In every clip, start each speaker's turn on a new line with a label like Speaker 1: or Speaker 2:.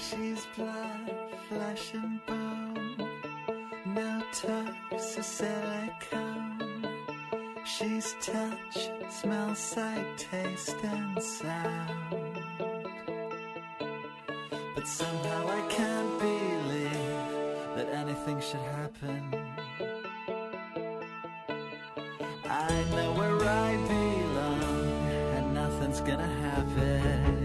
Speaker 1: She's blood, flesh and bone. No toxicity. She's touch, smell, sight, taste, and sound. But somehow I can't believe that anything should happen. I know where I belong, and nothing's gonna happen.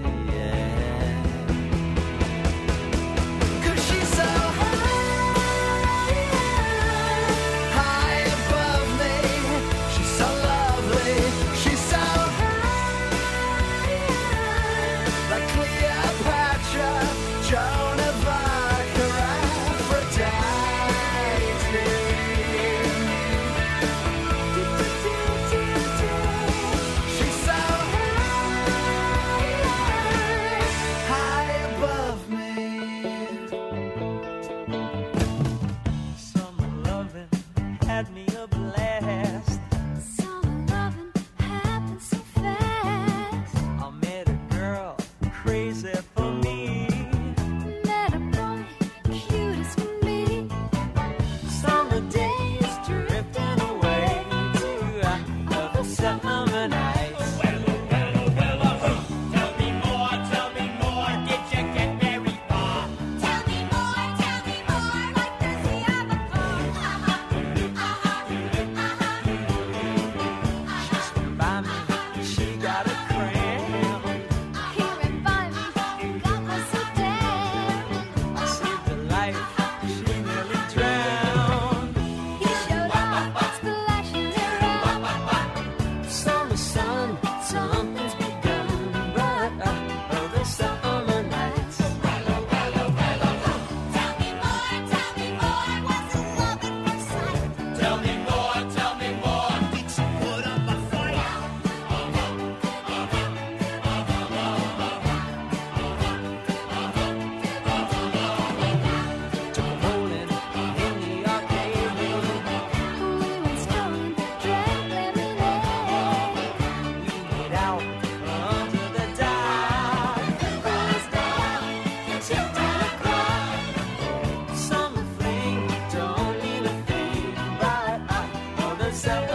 Speaker 2: yourself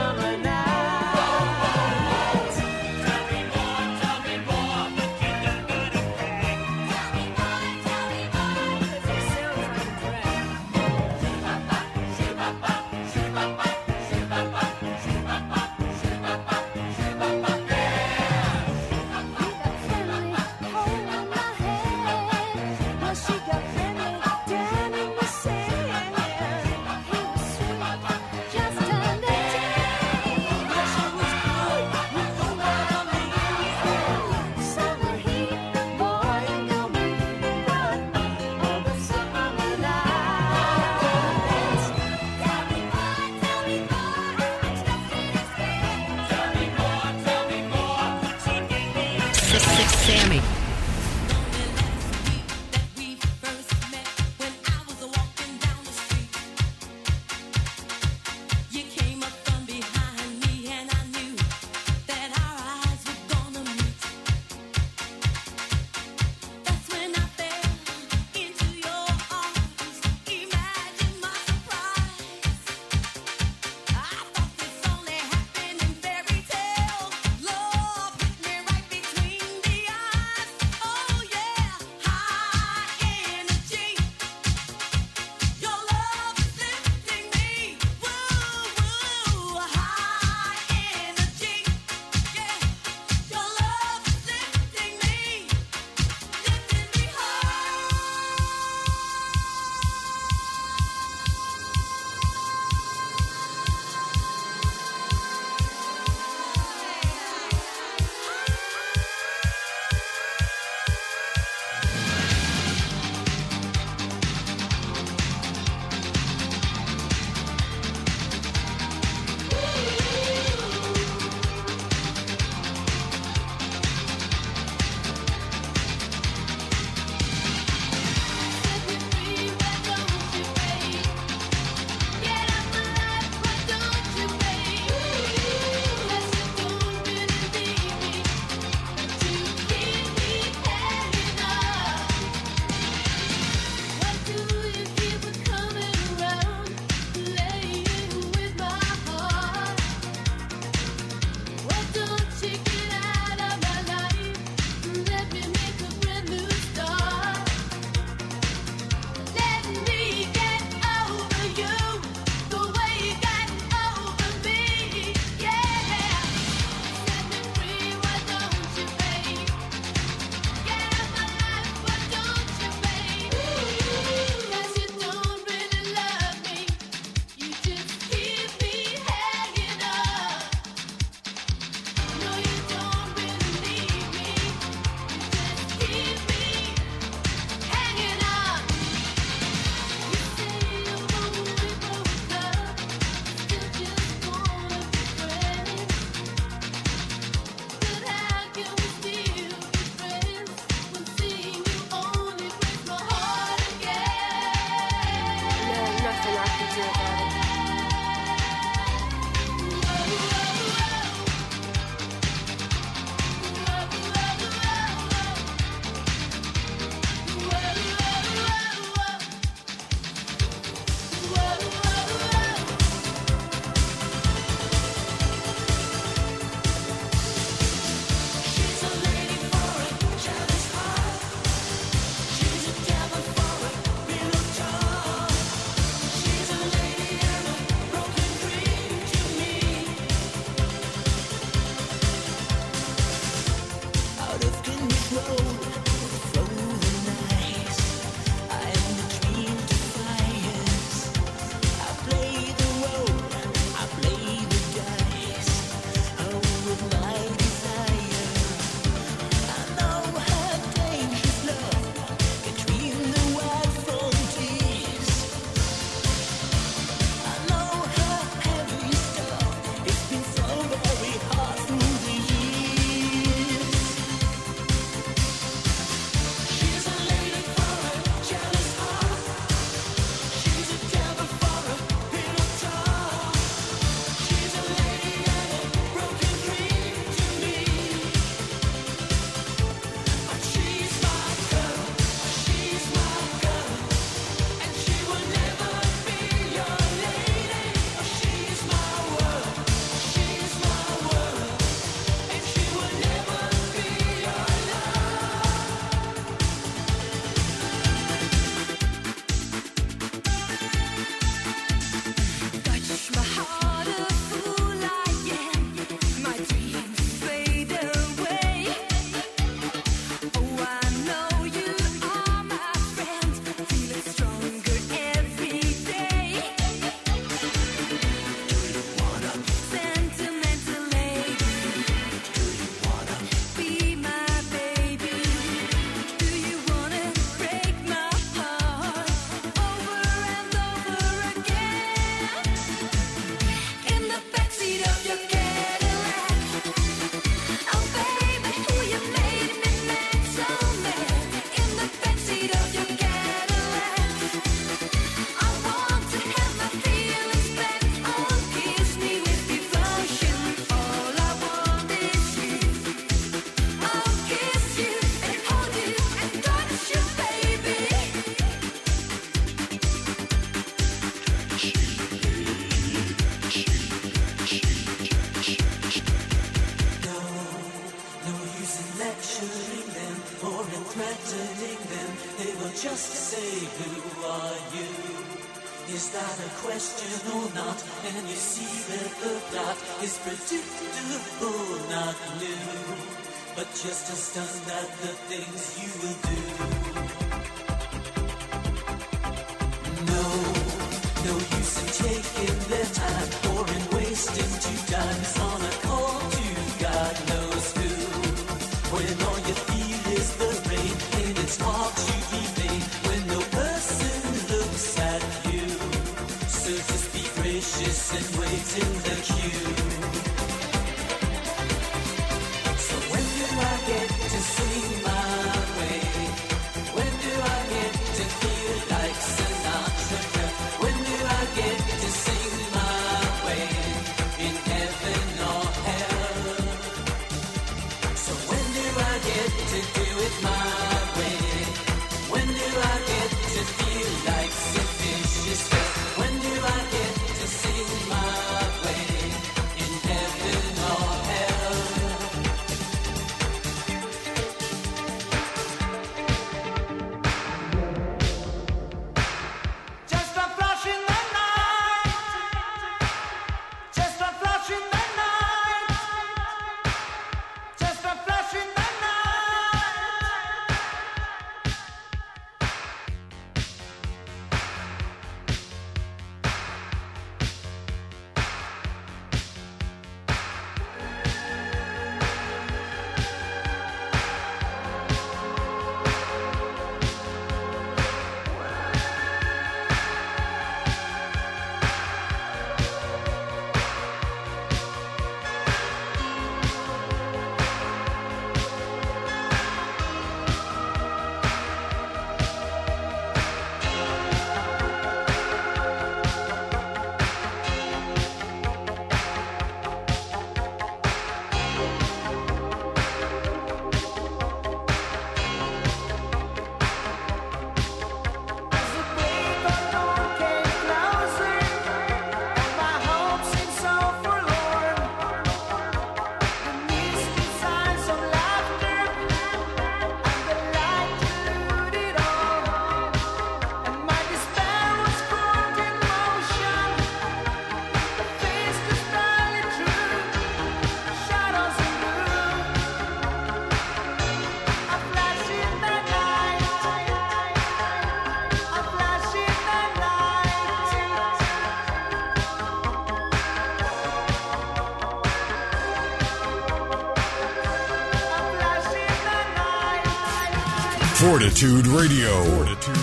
Speaker 3: Fortitude Radio. Fortitude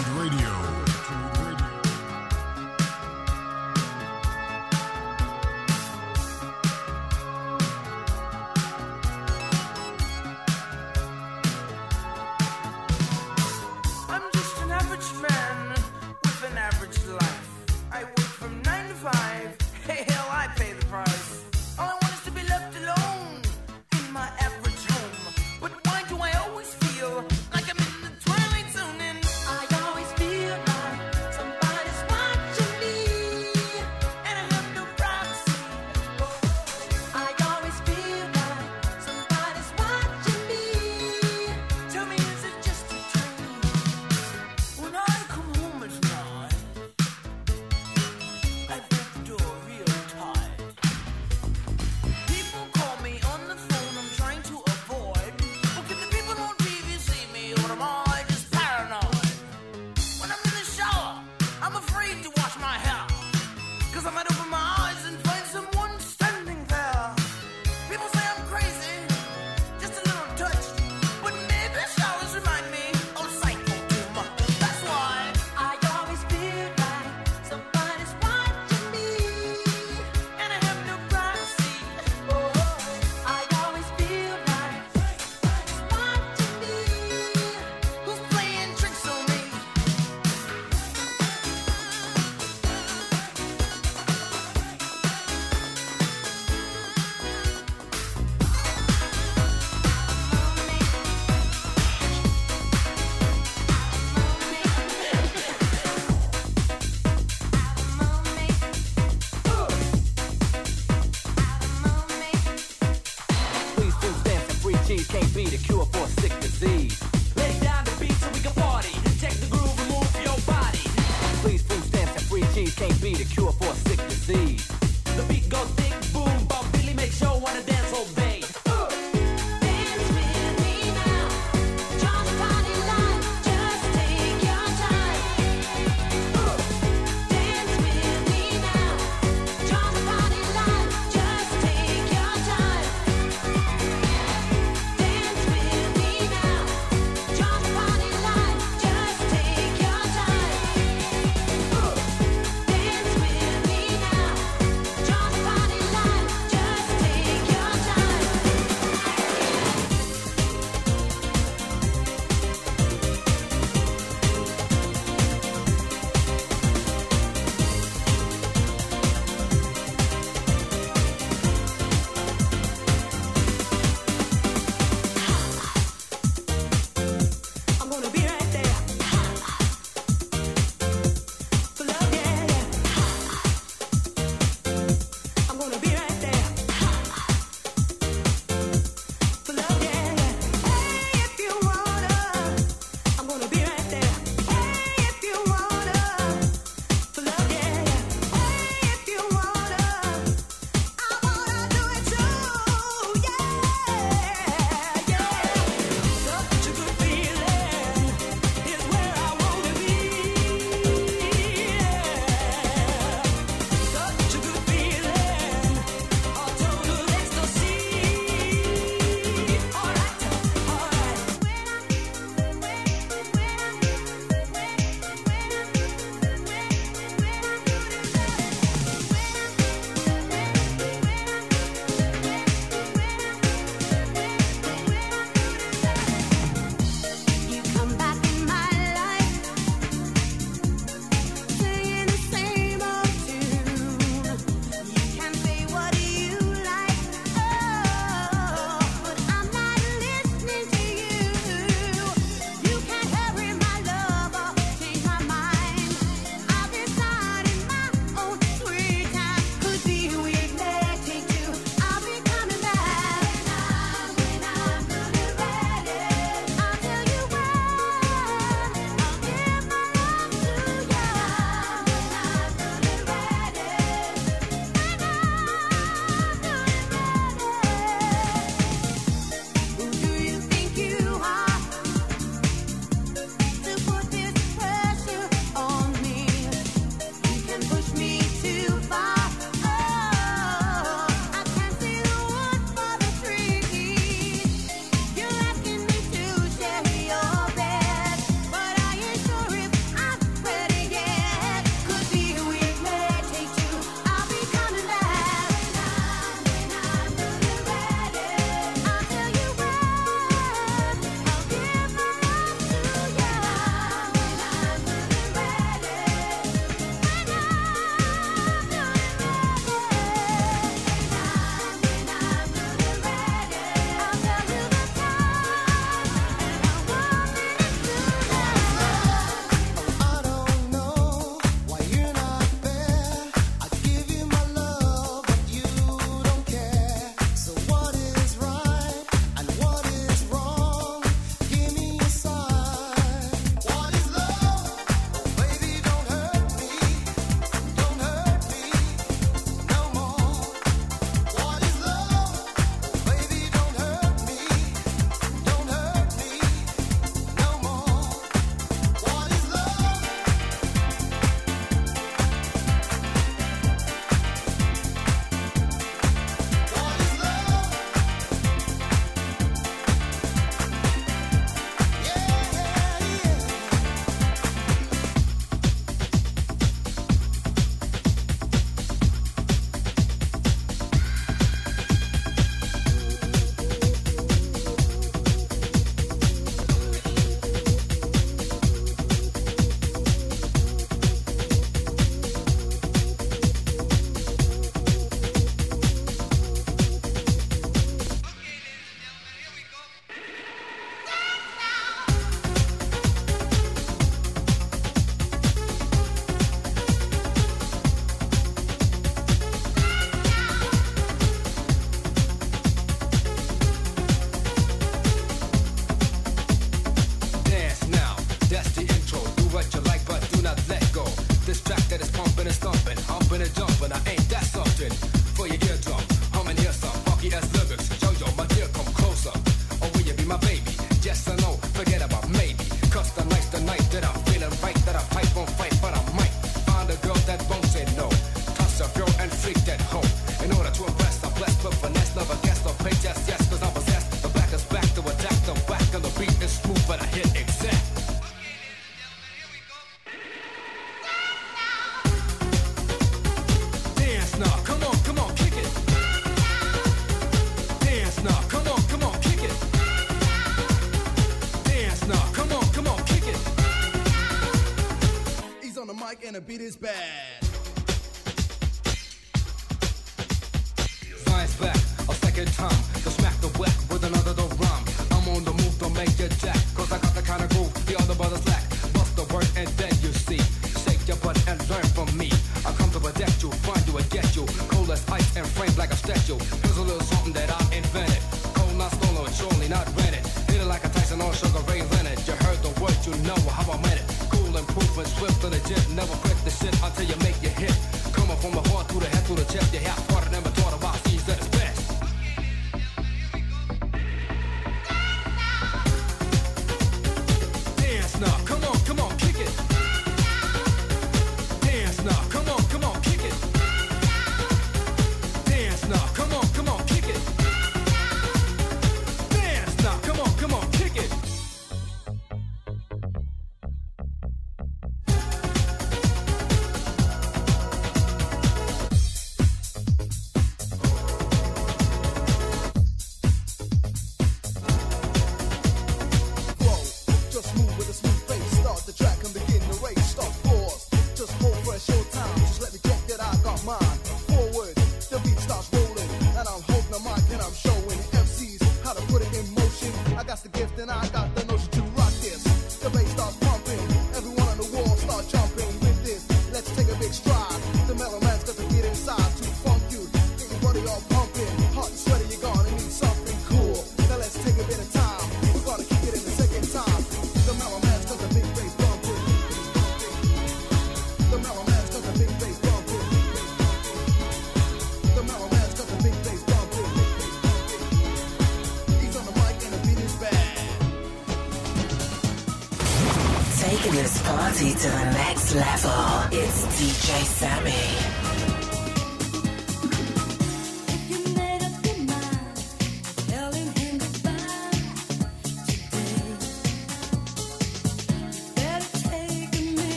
Speaker 2: to
Speaker 4: beat
Speaker 5: his bag.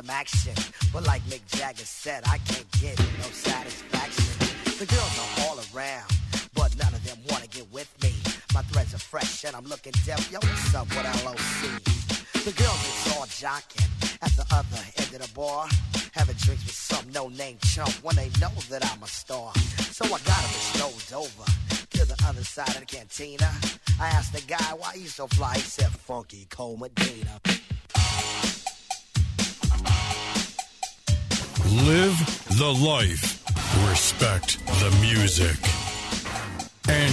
Speaker 5: Some action. But like Mick Jagger said, I can't get no satisfaction. The girls are all around, but none of them wanna get with me. My threads are fresh, and I'm looking deaf. Yo, what's up with LOC? The girls is all jocking at the other end of the bar, having drinks with some no-name chump when they know that I'm a star. So I gotta be strolled over to the other side of the cantina. I asked the guy why you so fly. He said, "Funky Cold Medina."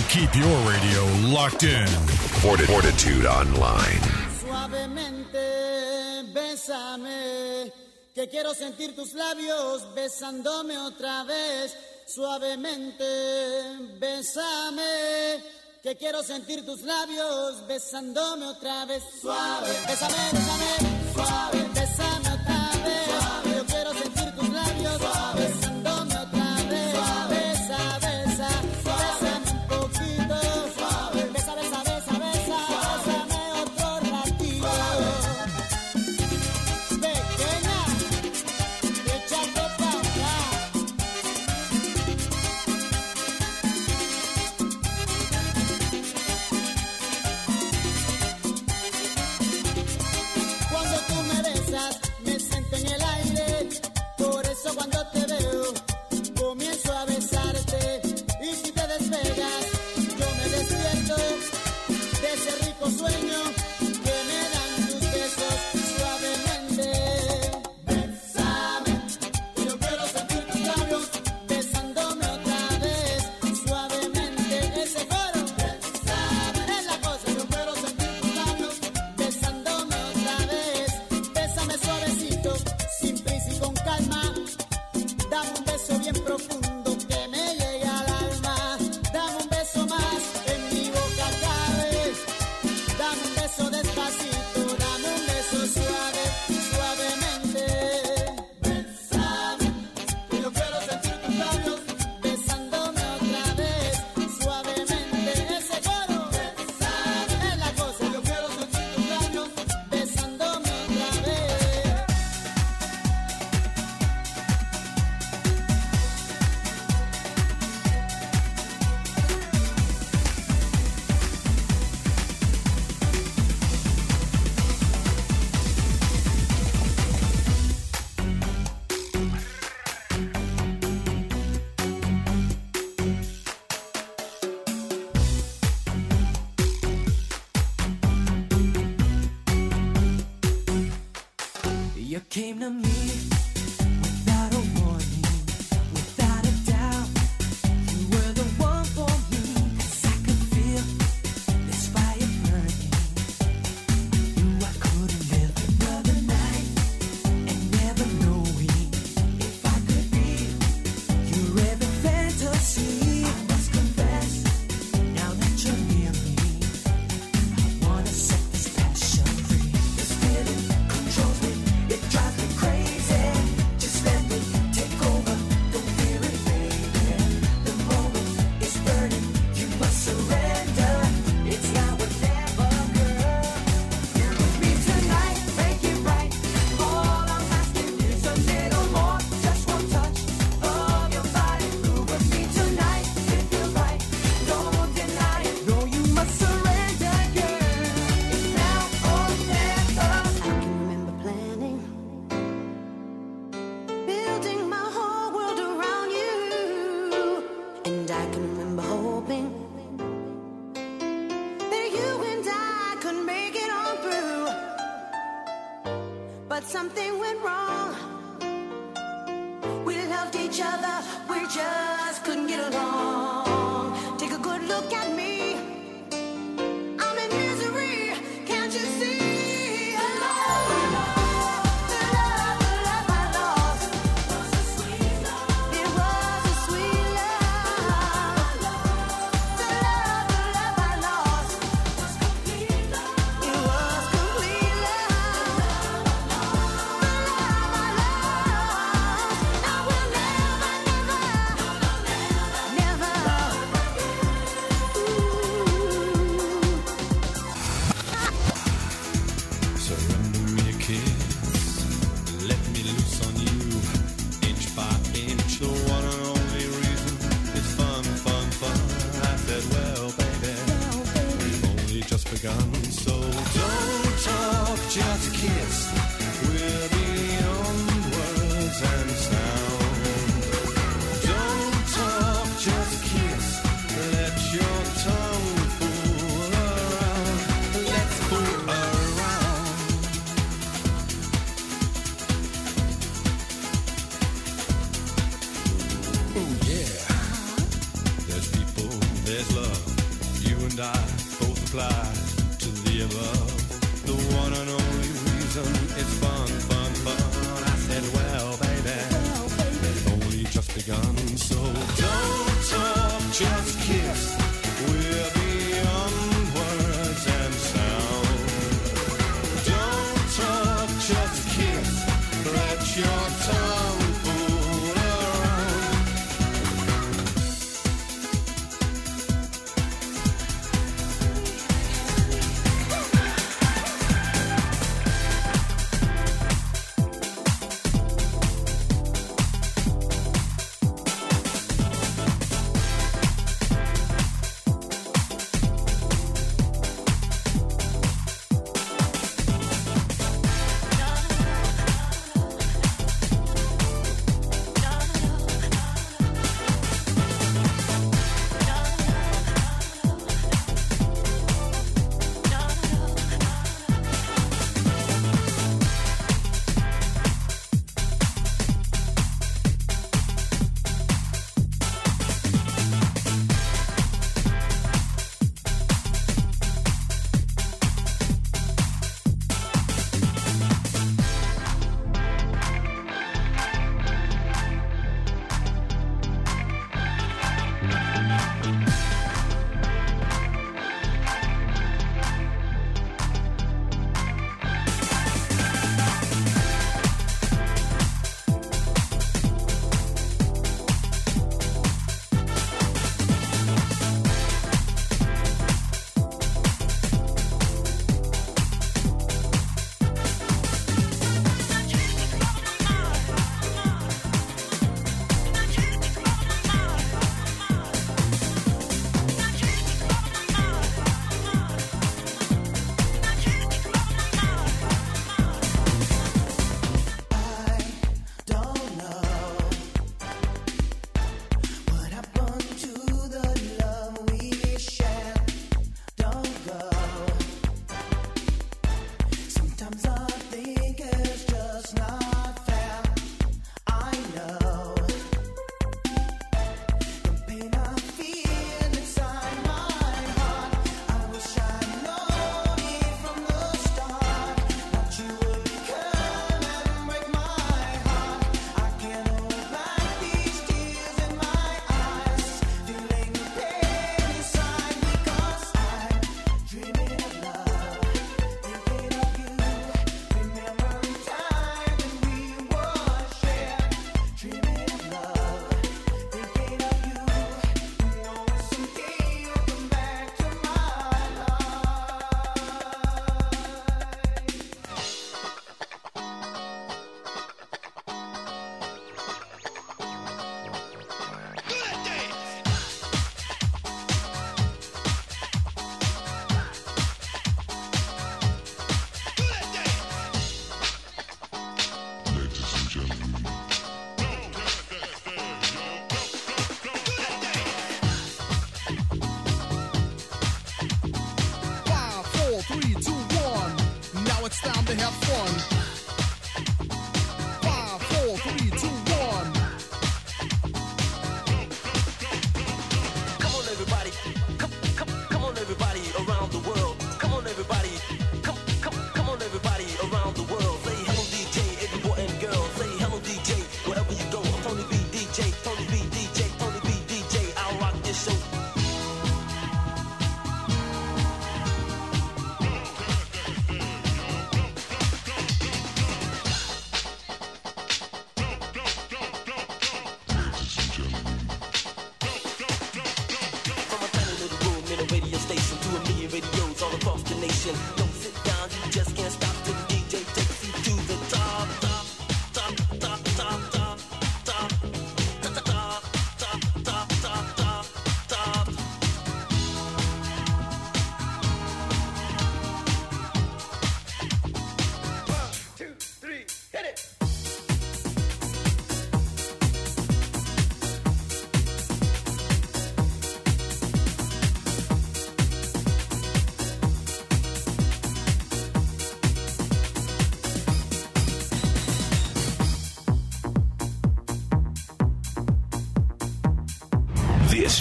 Speaker 3: Keep your radio locked in.
Speaker 1: Fortitude Online.
Speaker 6: Suavemente, bésame, que quiero sentir tus labios besándome otra vez. Suavemente, bésame, que quiero sentir tus labios besándome otra vez. Suave, bésame, bésame, suave,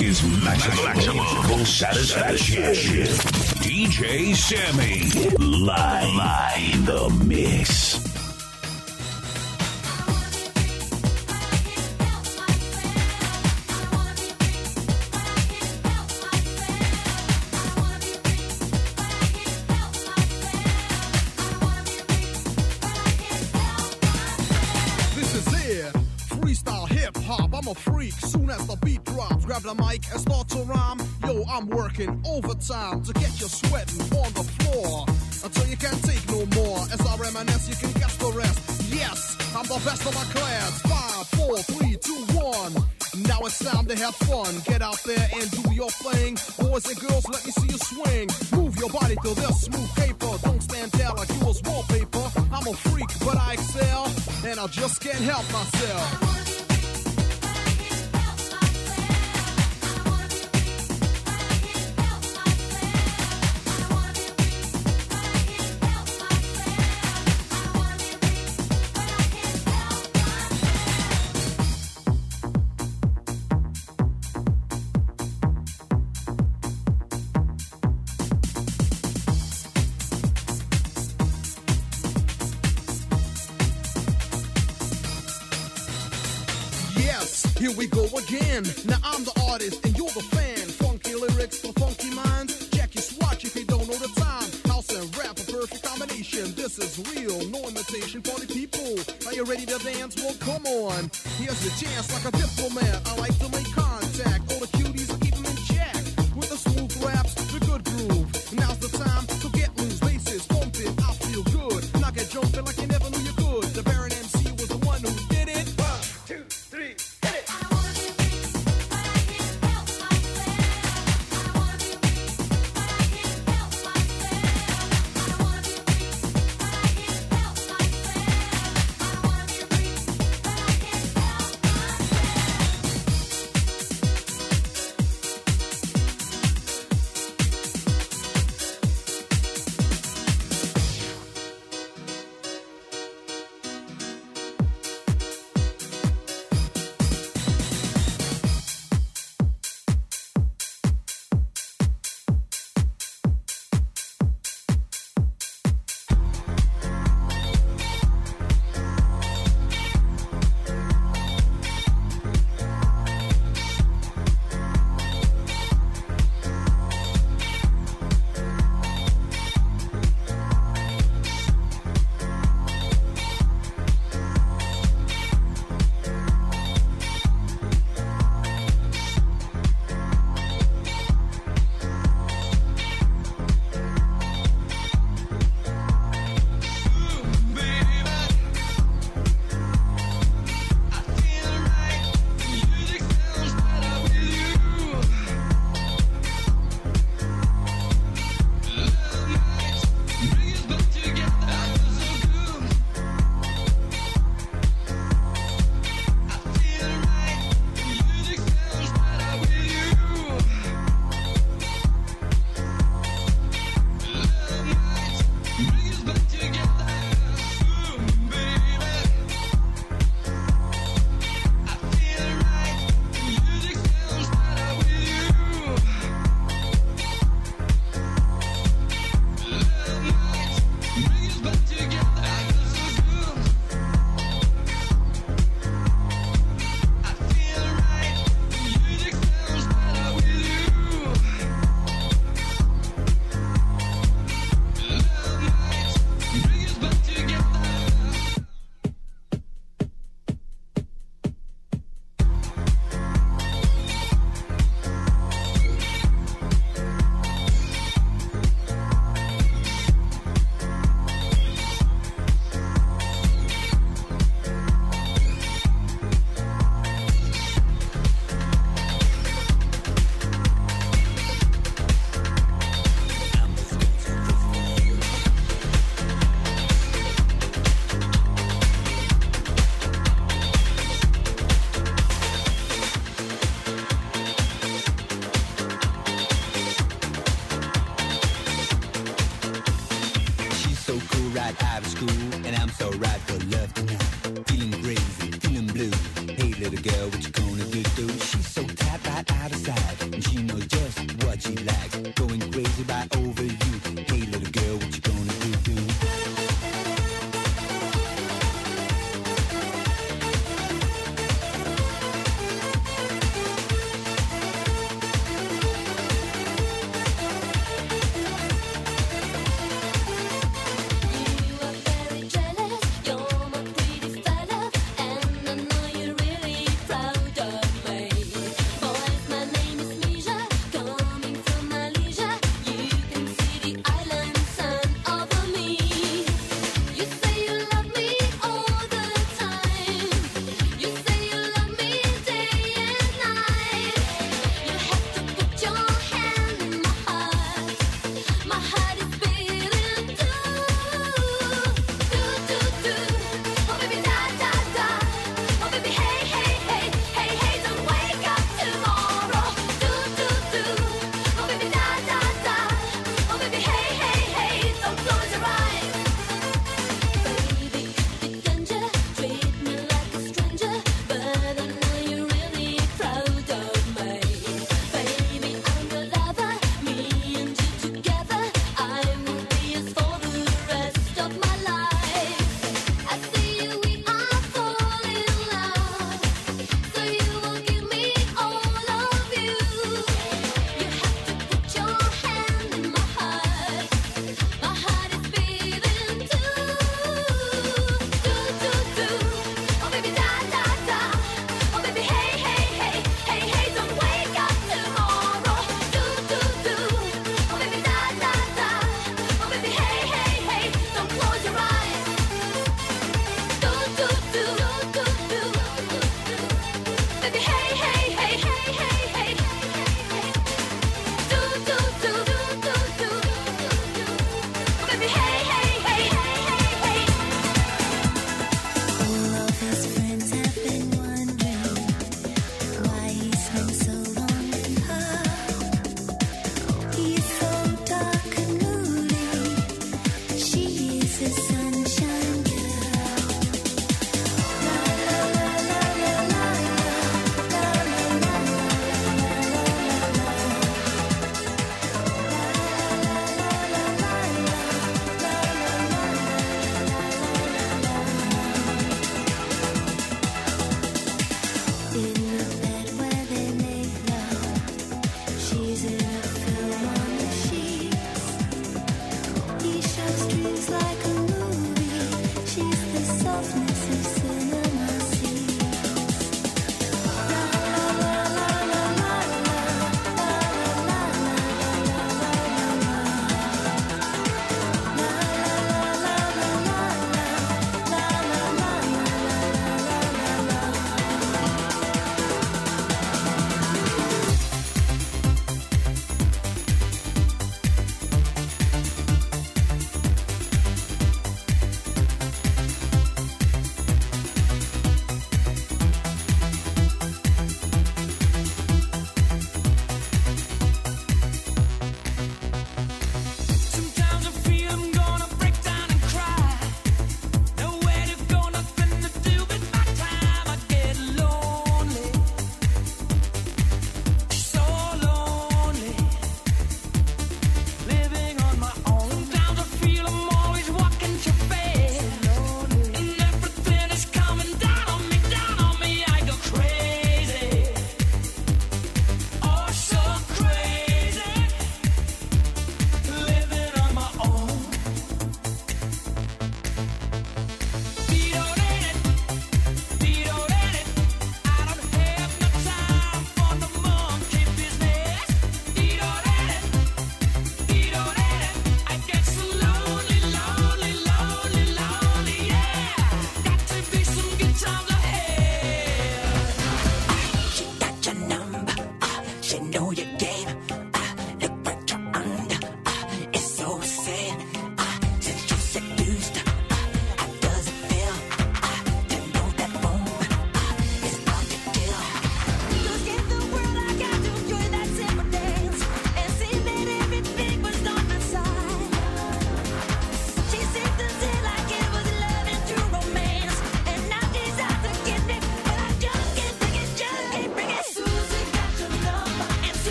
Speaker 7: is
Speaker 8: Maximum, Maximum Satisfaction. DJ Sammy. Live, live the mix.
Speaker 9: Grab the mic and start to rhyme. Yo, I'm working overtime to get you sweating on the floor until you can't take no more. As I reminisce, you can guess the rest. Yes, I'm the best of my class. Five, four, three, two, one. Now it's time to have fun. Get out there and do your thing. Boys and girls, let me see you swing. Move your body to this smooth paper. Don't stand there like you was wallpaper. I'm a freak, but I excel, and I just can't help myself. Chance like a diplomat.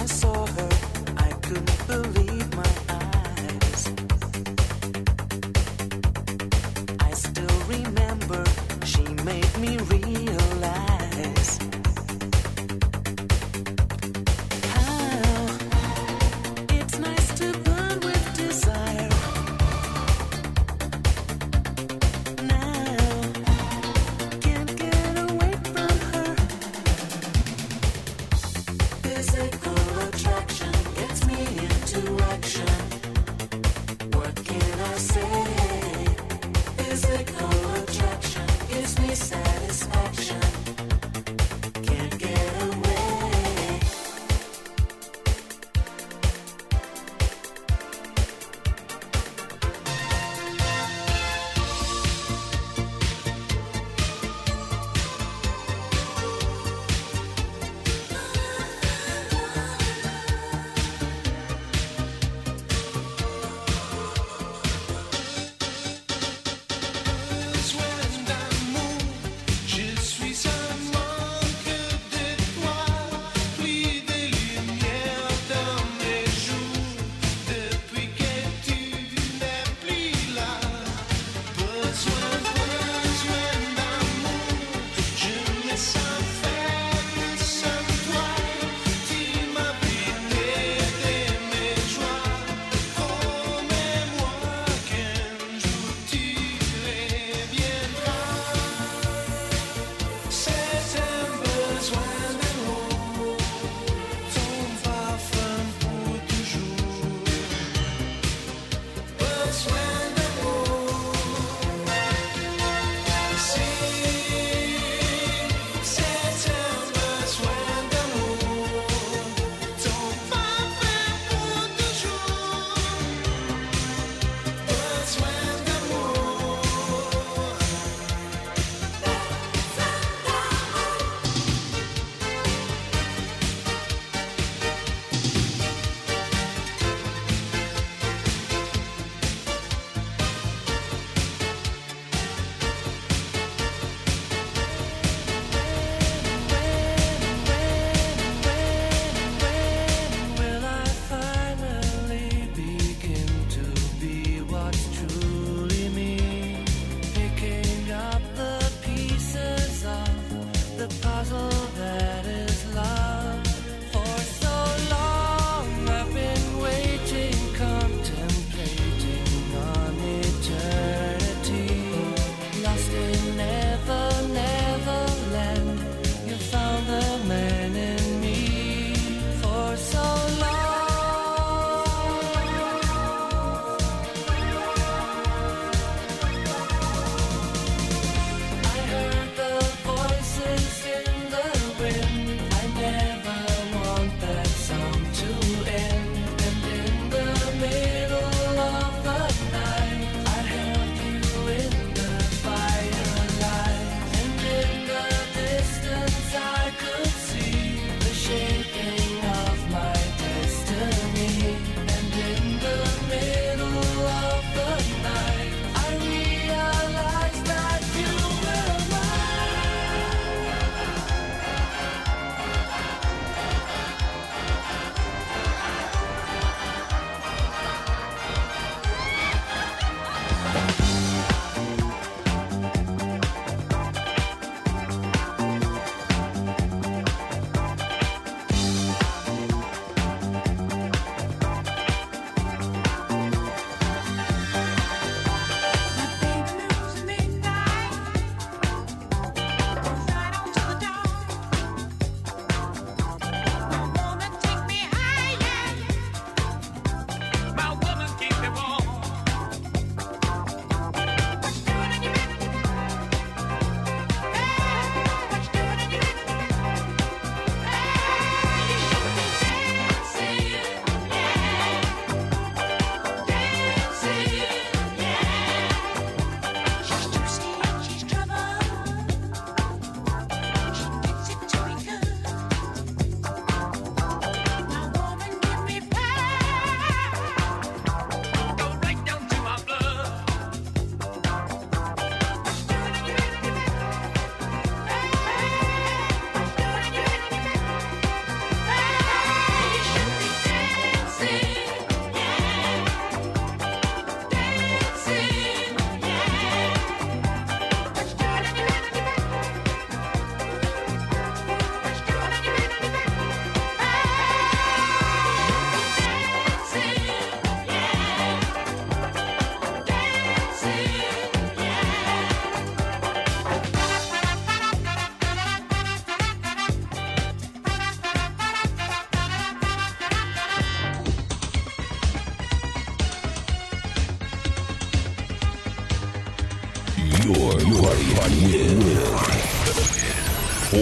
Speaker 9: I
Speaker 10: saw her, I couldn't believe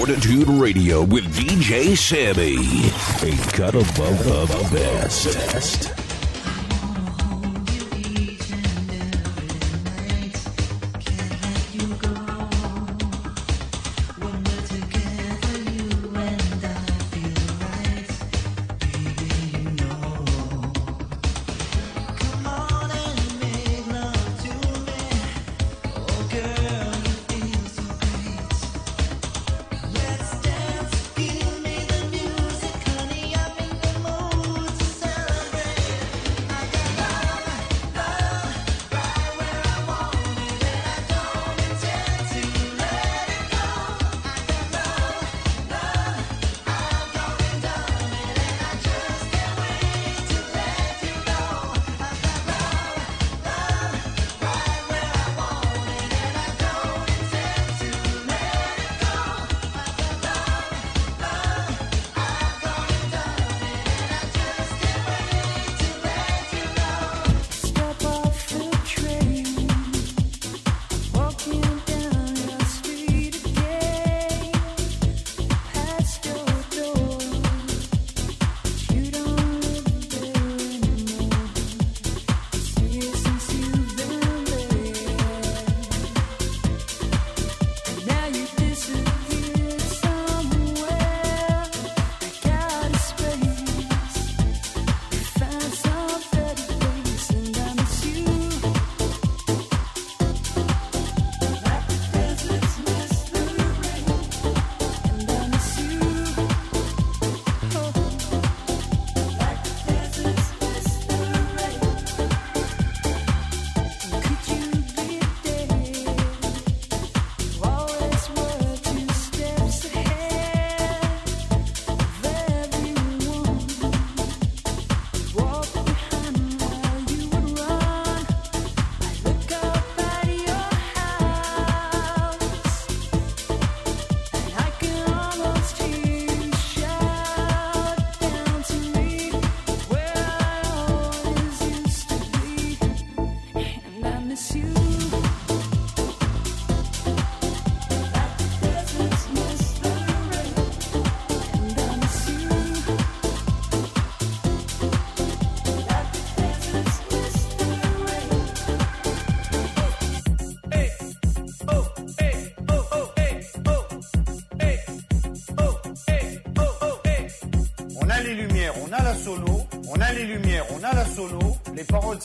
Speaker 1: Altitude Radio with DJ Sammy. A cut above the best.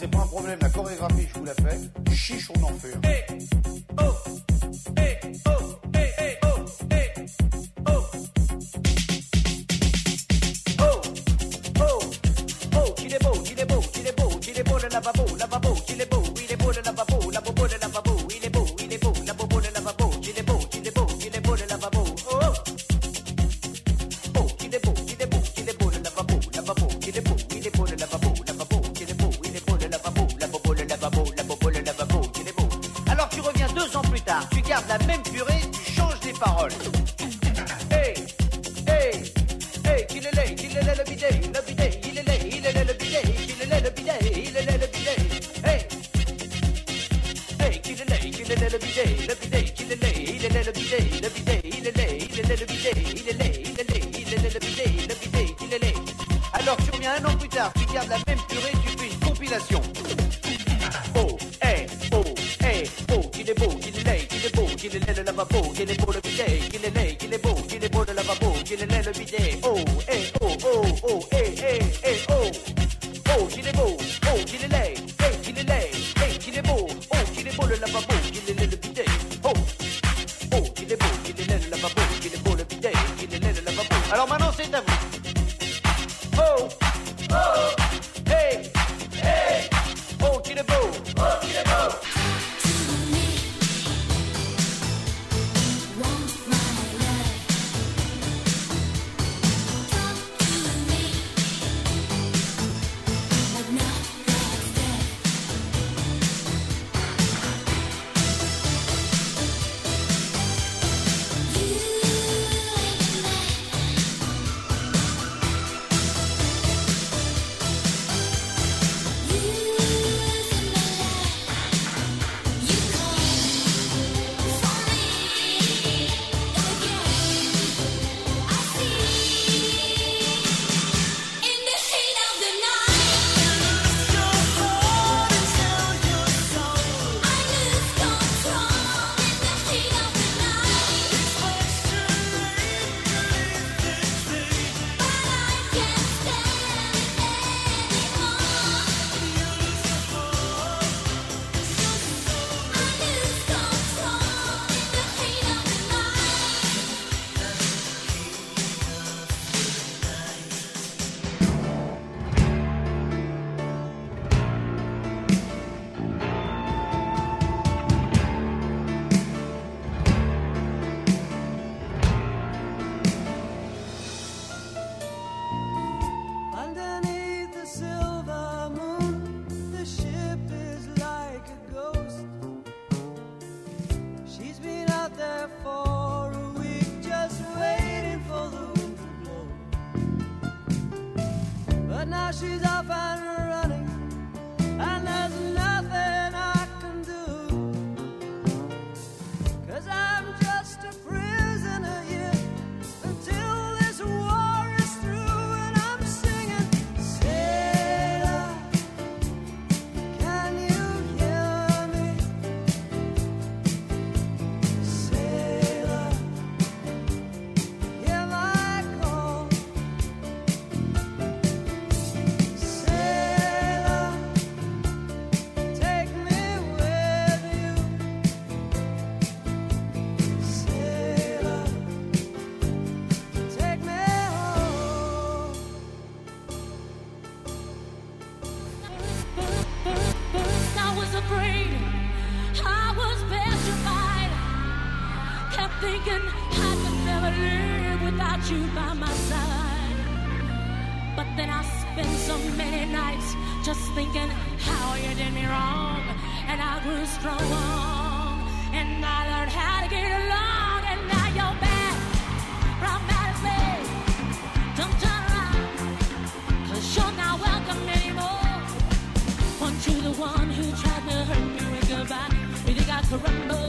Speaker 11: c'est pas un problème.
Speaker 12: You